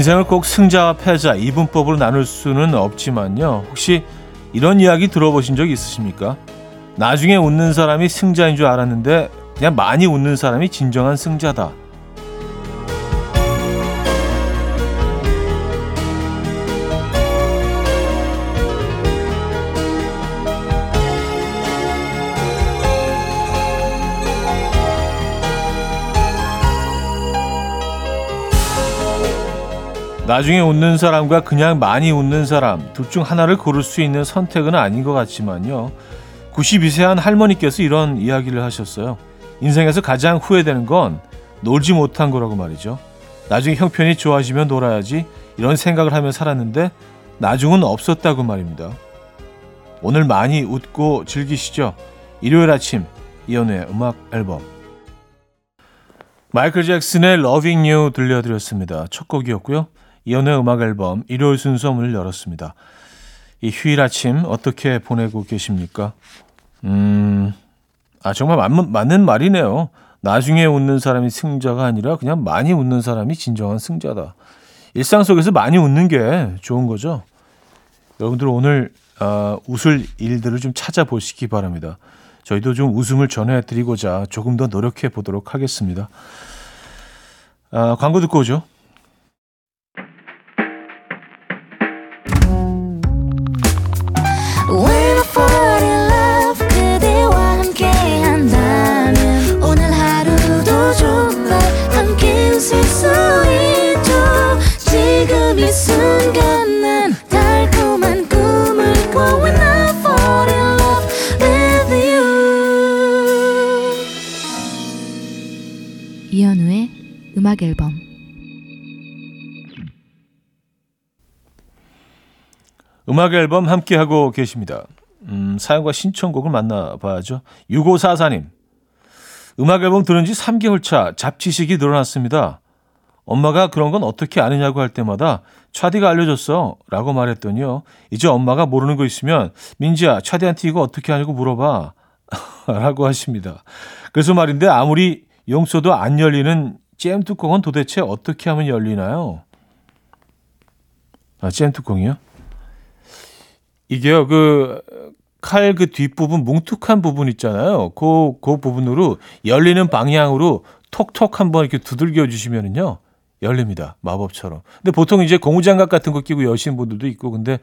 인생을 꼭 승자와 패자, 이분법으로 나눌 수는 없지만요. 혹시 이런 이야기 들어보신 적 있으십니까? 나중에 웃는 사람이 승자인 줄 알았는데 그냥 많이 웃는 사람이 진정한 승자다. 나중에 웃는 사람과 그냥 많이 웃는 사람 둘 중 하나를 고를 수 있는 선택은 아닌 것 같지만요. 92세 한 할머니께서 이런 이야기를 하셨어요. 인생에서 가장 후회되는 건 놀지 못한 거라고 말이죠. 나중에 형편이 좋아지면 놀아야지 이런 생각을 하며 살았는데 나중은 없었다고 말입니다. 오늘 많이 웃고 즐기시죠. 일요일 아침 이연우의 음악 앨범 마이클 잭슨의 Loving You 들려드렸습니다. 첫 곡이었고요. 이연의 음악 앨범 일요일 순서 문을 열었습니다. 이 휴일 아침 어떻게 보내고 계십니까? 음, 아, 정말 맞는, 맞는 말이네요. 나중에 웃는 사람이 승자가 아니라 그냥 많이 웃는 사람이 진정한 승자다. 일상 속에서 많이 웃는 게 좋은 거죠. 여러분들 오늘 어, 웃을 일들을 좀 찾아보시기 바랍니다. 저희도 좀 웃음을 전해드리고자 조금 더 노력해 보도록 하겠습니다. 아, 광고 듣고 오죠. 음악 앨범 함께 하고 계십니다. 음, 사연과 신청곡을 만나봐야죠. 6544님. 음악 앨범 들은 지 3개월 차 잡지식이 늘어났습니다. 엄마가 그런 건 어떻게 아느냐고 할 때마다 차디가 알려줬어 라고 말했더니요. 이제 엄마가 모르는 거 있으면 민지야 차디한테 이거 어떻게 하냐고 물어봐 라고 하십니다. 그래서 말인데 아무리 용서도 안 열리는 잼 뚜껑은 도대체 어떻게 하면 열리나요? 아, 잼 뚜껑이요? 이게요, 그, 칼 그 뒷부분, 뭉툭한 부분 있잖아요. 그, 그 부분으로 열리는 방향으로 톡톡 한번 이렇게 두들겨 주시면은요, 열립니다. 마법처럼. 근데 보통 이제 고무장갑 같은 거 끼고 여시는 분들도 있고, 근데,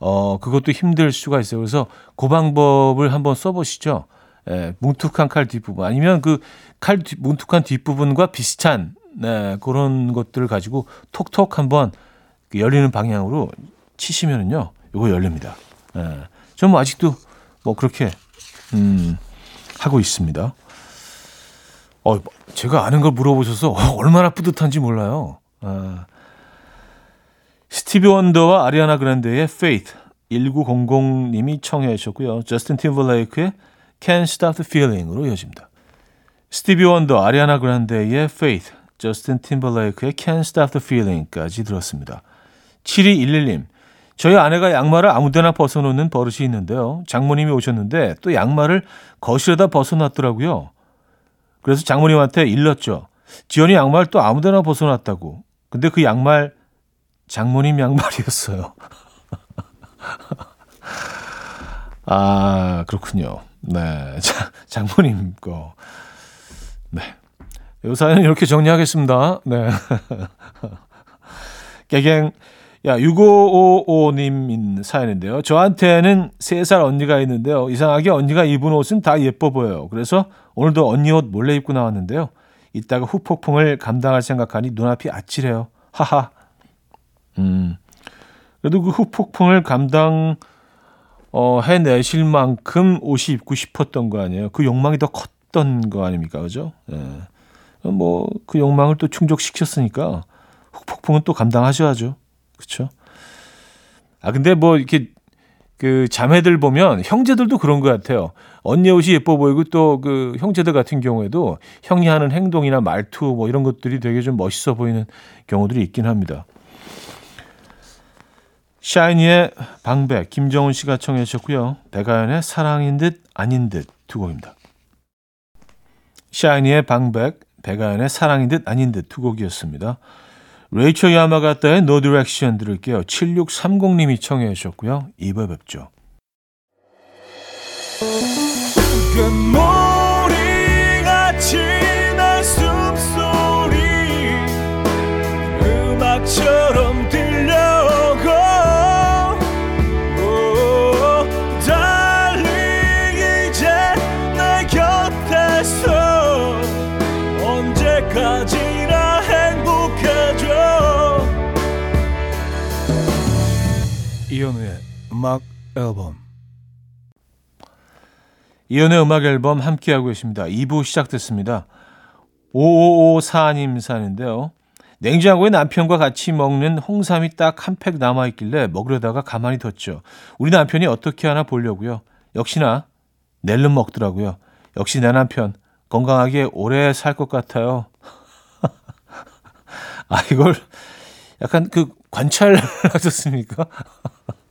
어, 그것도 힘들 수가 있어요. 그래서 그 방법을 한번 써보시죠. 예, 뭉툭한 칼 뒷부분 아니면 그 칼 뭉툭한 뒷부분과 비슷한 네, 그런 것들을 가지고 톡톡 한번 그 열리는 방향으로 치시면은요, 이거 열립니다. 예, 저뭐 아직도 뭐 그렇게 음, 하고 있습니다. 어, 제가 아는 걸 물어보셔서 얼마나 뿌듯한지 몰라요. 아, 스티비 원더와 아리아나 그란데의 Faith 1900님이 청해 주셨고요. 저스틴 팀벌레이크의 Can't Stop the Feeling으로 이어집니다. 스티비 원더, 아리아나 그란데의 Faith, 저스틴 팀벌레이크의 Can't Stop the Feeling까지 들었습니다. 7211님, 저희 아내가 양말을 아무데나 벗어놓는 버릇이 있는데요. 장모님이 오셨는데 또 양말을 거실에다 벗어놨더라고요. 그래서 장모님한테 일렀죠. 지연이 양말 또 아무데나 벗어놨다고. 근데 그 양말 장모님 양말이었어요. 아, 그렇군요. 네. 자, 장모님 거. 네. 요 사연은 이렇게 정리하겠습니다. 네. 개갱, 야, 6555님 사연인데요. 저한테는 3살 언니가 있는데요. 이상하게 언니가 입은 옷은 다 예뻐 보여요. 그래서 오늘도 언니 옷 몰래 입고 나왔는데요. 이따가 후폭풍을 감당할 생각하니 눈앞이 아찔해요. 하하. 음. 그래도 그 후폭풍을 감당, 어, 해내실 만큼 옷이 입고 싶었던 거 아니에요. 그 욕망이 더 컸던 거 아닙니까? 그죠? 예. 뭐, 그 욕망을 또 충족시켰으니까 폭풍은 또 감당하셔야죠. 그쵸? 아, 근데 뭐, 이렇게, 그 자매들 보면 형제들도 그런 것 같아요. 언니 옷이 예뻐 보이고 또 그 형제들 같은 경우에도 형이 하는 행동이나 말투 뭐 이런 것들이 되게 좀 멋있어 보이는 경우들이 있긴 합니다. 샤이니의 방백, 김정은 씨가 청해 주셨고요. 백아연의 사랑인 듯 아닌 듯 두 곡입니다. 샤이니의 방백, 백아연의 사랑인 듯 아닌 듯 두 곡이었습니다. 레이첼 야마가타의 No Direction 들을게요. 7630님이 청해 주셨고요. 2부에 뵙죠. 금 이현우의 음악 앨범 이연의 음악 앨범 함께하고 계십니다. 2부 시작됐습니다. 5554님 사는데요. 냉장고에 남편과 같이 먹는 홍삼이 딱 한 팩 남아있길래 먹으려다가 가만히 뒀죠. 우리 남편이 어떻게 하나 보려고요. 역시나 낼름 먹더라고요. 역시 내 남편 건강하게 오래 살 것 같아요. 아 이걸 약간 그 관찰하셨습니까?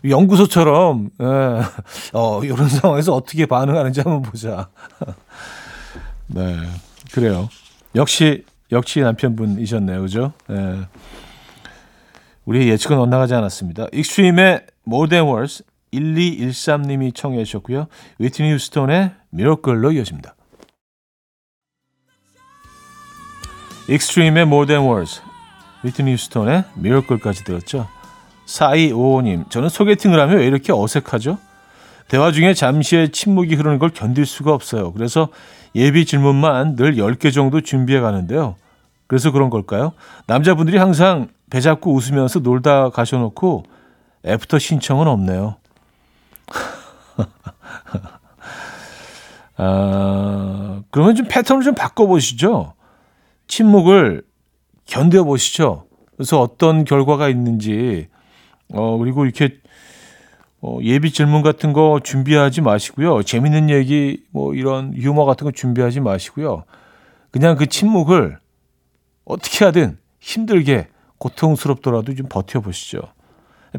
연구소처럼 예. 어, 이런 상황에서 어떻게 반응하는지 한번 보자. 네, 그래요. 역시 역시 남편분이셨네요, 그죠? 예. 우리의 예측은 엇나가지 않았습니다. 익스트림의 Than Words 1213님이 청해 주셨고요. 휘트니 휴스턴의 Miracle로 이어집니다. 익스트림의 Than Words 휘트니 휴스턴의 Miracle까지 들었죠. 4255님, 저는 소개팅을 하면 왜 이렇게 어색하죠? 대화 중에 잠시의 침묵이 흐르는 걸 견딜 수가 없어요. 그래서 예비 질문만 늘 10개 정도 준비해 가는데요. 그래서 그런 걸까요? 남자분들이 항상 배 잡고 웃으면서 놀다 가셔놓고 애프터 신청은 없네요. 아, 그러면 좀 패턴을 좀 바꿔보시죠. 침묵을 견뎌보시죠. 그래서 어떤 결과가 있는지 어, 그리고 이렇게 어, 예비 질문 같은 거 준비하지 마시고요. 재밌는 얘기, 뭐 이런 유머 같은 거 준비하지 마시고요. 그냥 그 침묵을 어떻게 하든 힘들게 고통스럽더라도 좀 버텨보시죠.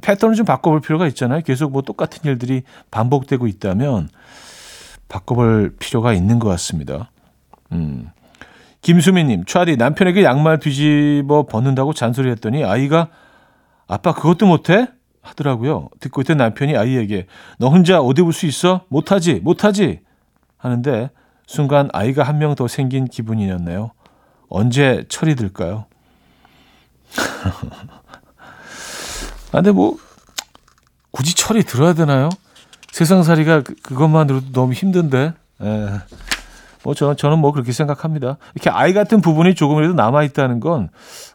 패턴을 좀 바꿔볼 필요가 있잖아요. 계속 뭐 똑같은 일들이 반복되고 있다면 바꿔볼 필요가 있는 것 같습니다. 음. 김수민님, 차디 남편에게 양말 뒤집어 벗는다고 잔소리했더니 아이가 아빠 그것도 못해? 하더라고요. 듣고 있던 남편이 아이에게 너 혼자 옷 입을 수 있어? 못하지, 못하지 하는데 순간 아이가 한 명 더 생긴 기분이었네요. 언제 철이 들까요? 아, 근데 뭐 굳이 철이 들어야 되나요? 세상살이가 그, 그것만으로도 너무 힘든데. 에. 예. 뭐 저는 저는 뭐 그렇게 생각합니다. 이렇게 아이 같은 부분이 조금이라도 남아 있다는 건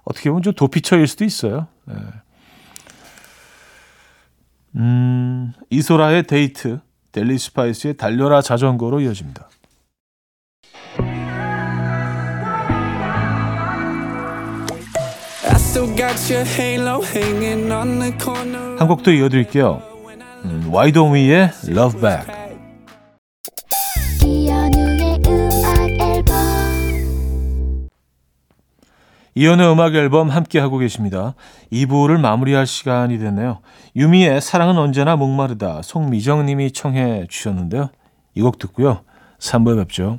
어떻게 보면 좀 도피처일 수도 있어요. 에. 예. 음, 이소라의 데이트, 델리 스파이스의 달려라 자전거로 이어집니다. 한 곡도 이어드릴게요. 음, 와이동위의 Love Back. 이연의 음악 앨범 함께 하고 계십니다. 2부를 마무리할 시간이 됐네요. 유미의 사랑은 언제나 목마르다 송미정 님이 청해 주셨는데요. 이 곡 듣고요. 3부에 뵙죠.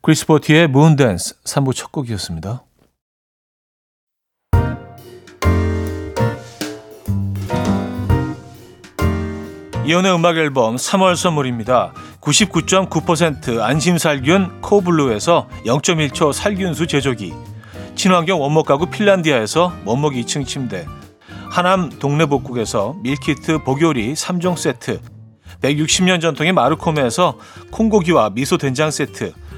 크리스 보티의 Moondance 3부 첫 곡이었습니다. 이현우의 음악 앨범 3월 선물입니다. 99.9% 안심살균 코블루에서 0.1초 살균수 제조기 친환경 원목 가구 핀란디아에서 원목 2층 침대 하남 동네복국에서 밀키트 복요리 3종 세트 160년 전통의 마루코메에서 콩고기와 미소 된장 세트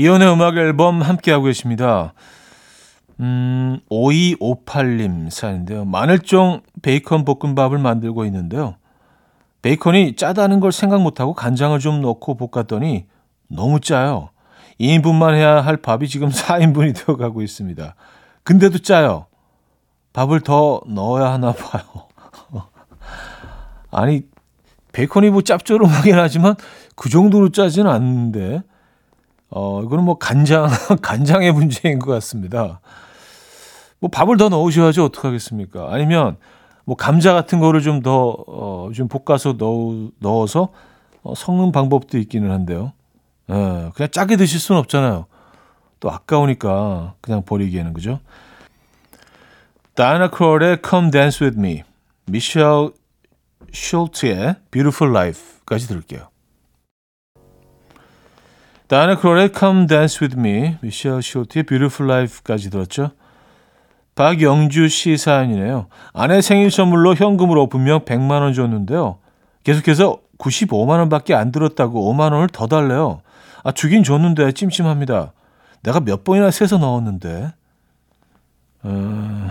이연의 음악 앨범 함께하고 계십니다. 음, 5258님 사연인데요. 마늘종 베이컨 볶음밥을 만들고 있는데요. 베이컨이 짜다는 걸 생각 못하고 간장을 좀 넣고 볶았더니 너무 짜요. 2인분만 해야 할 밥이 지금 4인분이 되어가고 있습니다. 근데도 짜요. 밥을 더 넣어야 하나 봐요. 아니, 베이컨이 뭐 짭조름하긴 하지만 그 정도로 짜지는 않는데, 어, 이거는 뭐 간장, 간장의 문제인 것 같습니다. 뭐 밥을 더 넣으셔야죠. 어떡하겠습니까? 아니면 뭐 감자 같은 거를 좀 더, 어, 좀 볶아서 넣어, 넣어서 어, 섞는 방법도 있기는 한데요. 예, 그냥 짜게 드실 수는 없잖아요. 또 아까우니까 그냥 버리기에는, 그죠? 다이나 크롤의 Come Dance With Me, 미셸 슐트의 Beautiful Life까지 들을게요. 다이나 크롤의 Come Dance With Me, 미셸 슐트의 Beautiful Life까지 들었죠. 박영주 씨 사연이네요. 아내 생일 선물로 현금으로 분명 100만 원 줬는데요. 계속해서 95만 원밖에 안 들었다고 5만 원을 더 달래요. 아 주긴 줬는데 찜찜합니다. 내가 몇 번이나 세서 넣었는데. 어...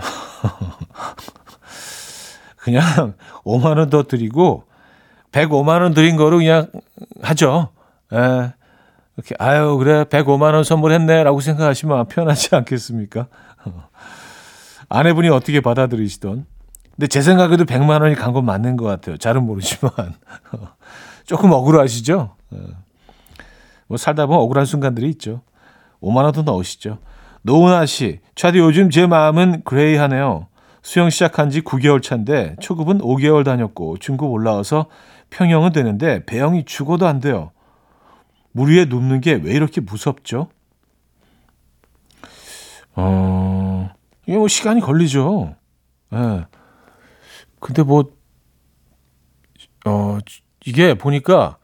그냥 5만 원 더 드리고 105만 원 드린 거로 그냥 하죠. 예. 이렇게 아유 그래 105만 원 선물했네라고 생각하시면 편하지 않겠습니까? 아내분이 어떻게 받아들이시던. 근데 제 생각에도 100만 원이 간 건 맞는 것 같아요. 잘은 모르지만 조금 억울하시죠. 예. 뭐 살다 보면 억울한 순간들이 있죠. 5만 원도 넣으시죠. 노은아 씨, 차디 요즘 제 마음은 그레이하네요. 수영 시작한 지 9개월 차인데 초급은 5개월 다녔고 중급 올라와서 평형은 되는데 배영이 죽어도 안 돼요. 물 위에 눕는 게 왜 이렇게 무섭죠? 어, 이게 뭐 시간이 걸리죠. 예. 네. 근데 뭐, 어, 이게 보니까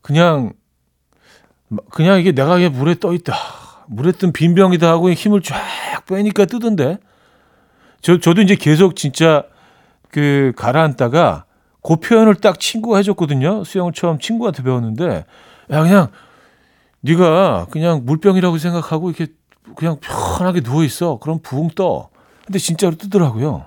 그냥, 그냥 이게 내가 이게 물에 떠 있다. 물에 뜬 빈병이다 하고 힘을 쫙 빼니까 뜨던데. 저, 저도 이제 계속 진짜 그 가라앉다가 그 표현을 딱 친구가 해줬거든요. 수영을 처음 친구한테 배웠는데, 야, 그냥 네가 그냥 물병이라고 생각하고 이렇게 그냥 편하게 누워 있어. 그럼 부흥 떠. 근데 진짜로 뜨더라고요.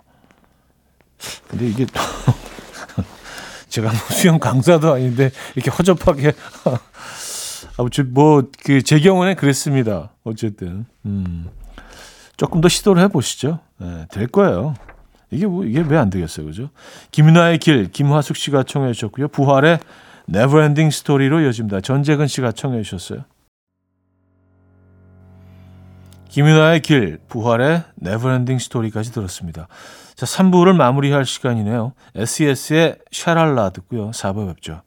근데 이게 제가 뭐 수영 강사도 아닌데 이렇게 허접하게 아무튼 뭐그 제 경우는 그랬습니다. 어쨌든 음. 조금 더 시도를 해보시죠. 네, 될 거예요. 이게 뭐 이게 왜 안 되겠어요, 그죠? 김윤아의 길 김화숙 씨가 청해 주셨고요. 부활의 Never Ending Story로 이어집니다. 전재근 씨가 청해 주셨어요. 김윤아의 길, 부활의 Never Ending Story까지 들었습니다. 자, 3부를 마무리할 시간이네요. SES의 샤랄라 듣고요. 4부 뵙죠.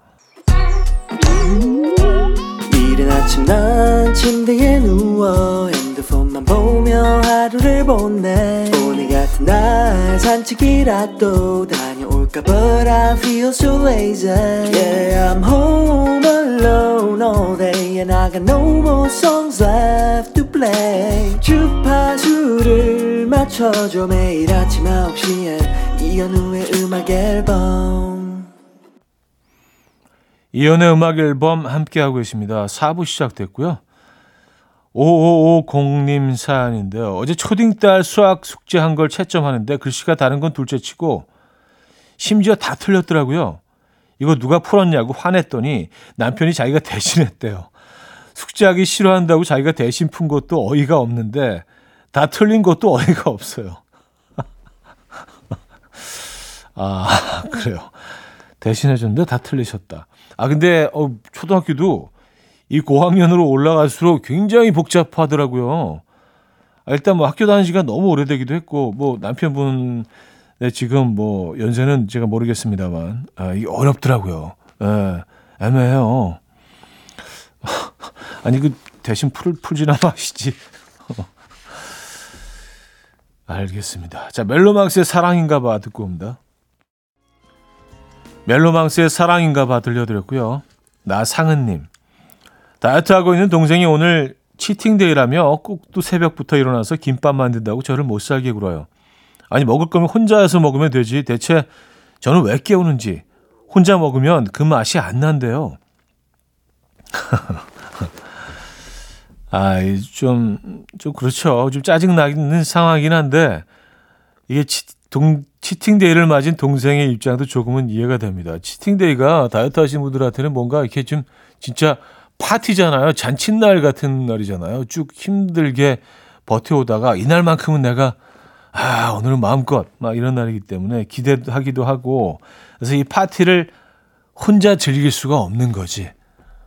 이른 아침 난 침대에 누워 핸드폰만 보며 하루를 보내 오늘 같은 날 산책이라도 다녀 올 해볼까 But I feel so lazy Yeah I'm home alone all day And I got no more songs left to play 주파수를 맞춰줘 매일 아침 9시에 이현우의 음악 앨범 이연의 음악 앨범 함께하고 계십니다. 4부 시작됐고요. 5550님 사연인데요. 어제 초딩딸 수학 숙제한 걸 채점하는데 글씨가 다른 건 둘째 치고 심지어 다 틀렸더라고요. 이거 누가 풀었냐고 화냈더니 남편이 자기가 대신했대요. 숙제하기 싫어한다고 자기가 대신 푼 것도 어이가 없는데 다 틀린 것도 어이가 없어요. 아, 그래요. 대신해줬는데 다 틀리셨다. 아, 근데, 어, 초등학교도 이 고학년으로 올라갈수록 굉장히 복잡하더라고요. 아, 일단 뭐 학교 다닌 시간 너무 오래되기도 했고, 뭐 남편분, 네, 지금 뭐 연세는 제가 모르겠습니다만, 아, 이게 어렵더라고요. 예, 애매해요. 아니, 그 대신 풀, 풀지나 마시지. 알겠습니다. 자, 멜로망스의 사랑인가 봐 듣고 옵니다. 멜로망스의 사랑인가 봐 들려드렸고요. 나상은님. 다이어트하고 있는 동생이 오늘 치팅데이라며 꼭또 새벽부터 일어나서 김밥 만든다고 저를 못 살게 굴어요. 아니 먹을 거면 혼자서 먹으면 되지. 대체 저는 왜 깨우는지. 혼자 먹으면 그 맛이 안 난대요. 아, 좀, 좀 그렇죠. 좀 짜증나는 상황이긴 한데, 이게 치, 동, 치팅데이를 맞은 동생의 입장도 조금은 이해가 됩니다. 치팅데이가 다이어트 하시는 분들한테는 뭔가 이렇게 좀 진짜 파티잖아요. 잔칫날 같은 날이잖아요. 쭉 힘들게 버텨오다가 이날만큼은 내가 아, 오늘은 마음껏 막 이런 날이기 때문에 기대하기도 하고 그래서 이 파티를 혼자 즐길 수가 없는 거지.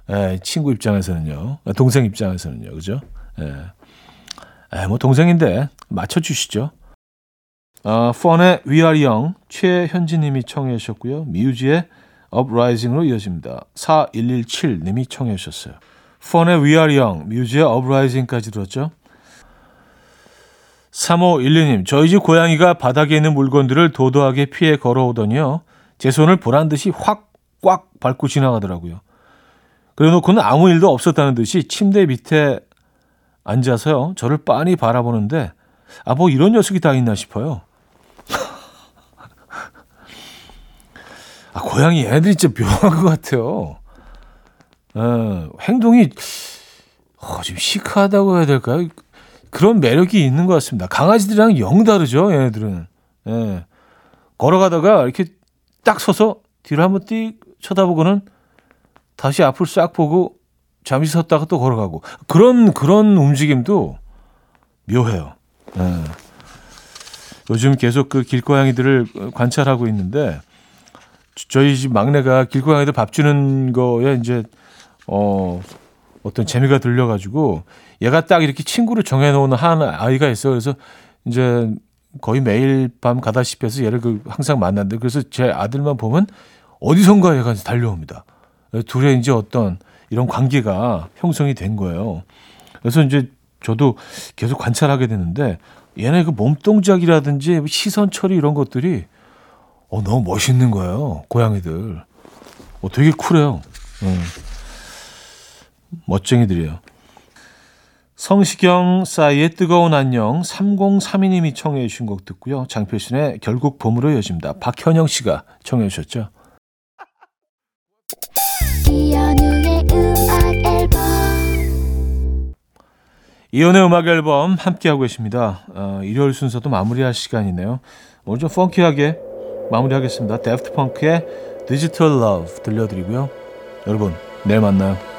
예, 친구 입장에서는요. 동생 입장에서는요. 그죠? 예. 예, 뭐 동생인데 맞춰 주시죠. 어, 펀의 We Are Young 최현진 님이 청해 주셨고요. 미우지의 Uprising으로 이어집니다. 4117 님이 청해 주셨어요. 펀의 We Are Young, 뮤지의 Uprising까지 들었죠. 3512님, 저희 집 고양이가 바닥에 있는 물건들을 도도하게 피해 걸어오더니요. 제 손을 보란 듯이 확 꽉 밟고 지나가더라고요. 그래 놓고는 아무 일도 없었다는 듯이 침대 밑에 앉아서요. 저를 빤히 바라보는데, 아, 뭐 이런 녀석이 다 있나 싶어요. 아, 고양이 애들이 진짜 묘한 것 같아요. 어, 행동이, 어, 좀 시크하다고 해야 될까요? 그런 매력이 있는 것 같습니다. 강아지들이랑 영 다르죠, 얘네들은. 예. 걸어가다가 이렇게 딱 서서 뒤로 한번 띡 쳐다보고는 다시 앞을 싹 보고 잠시 섰다가 또 걸어가고. 그런, 그런 움직임도 묘해요. 예. 요즘 계속 그 길고양이들을 관찰하고 있는데, 저희 집 막내가 길고양이들 밥 주는 거에 이제 어 어떤 재미가 들려가지고 얘가 딱 이렇게 친구를 정해놓은 한 아이가 있어요. 그래서 이제 거의 매일 밤 가다시피 해서 얘를 그 항상 만났는데 그래서 제 아들만 보면 어디선가 얘가 달려옵니다. 둘의 이제 어떤 이런 관계가 형성이 된 거예요. 그래서 이제 저도 계속 관찰하게 되는데 얘네 그 몸동작이라든지 시선 처리 이런 것들이 어, 너무 멋있는 거예요. 고양이들. 어, 되게 쿨해요. 음. 멋쟁이들이에요. 성시경 싸이의 뜨거운 안녕 3032님이 청해 주신 곡 듣고요. 장필순의 결국 봄으로 이어집니다. 박현영 씨가 청해 주셨죠. 이현우의 음악 앨범 함께하고 계십니다. 어, 일요일 순서도 마무리할 시간이네요. 오늘 좀 funky하게 마무리하겠습니다. 다프트 펑크의 Digital Love 들려드리고요. 여러분 내일 만나요.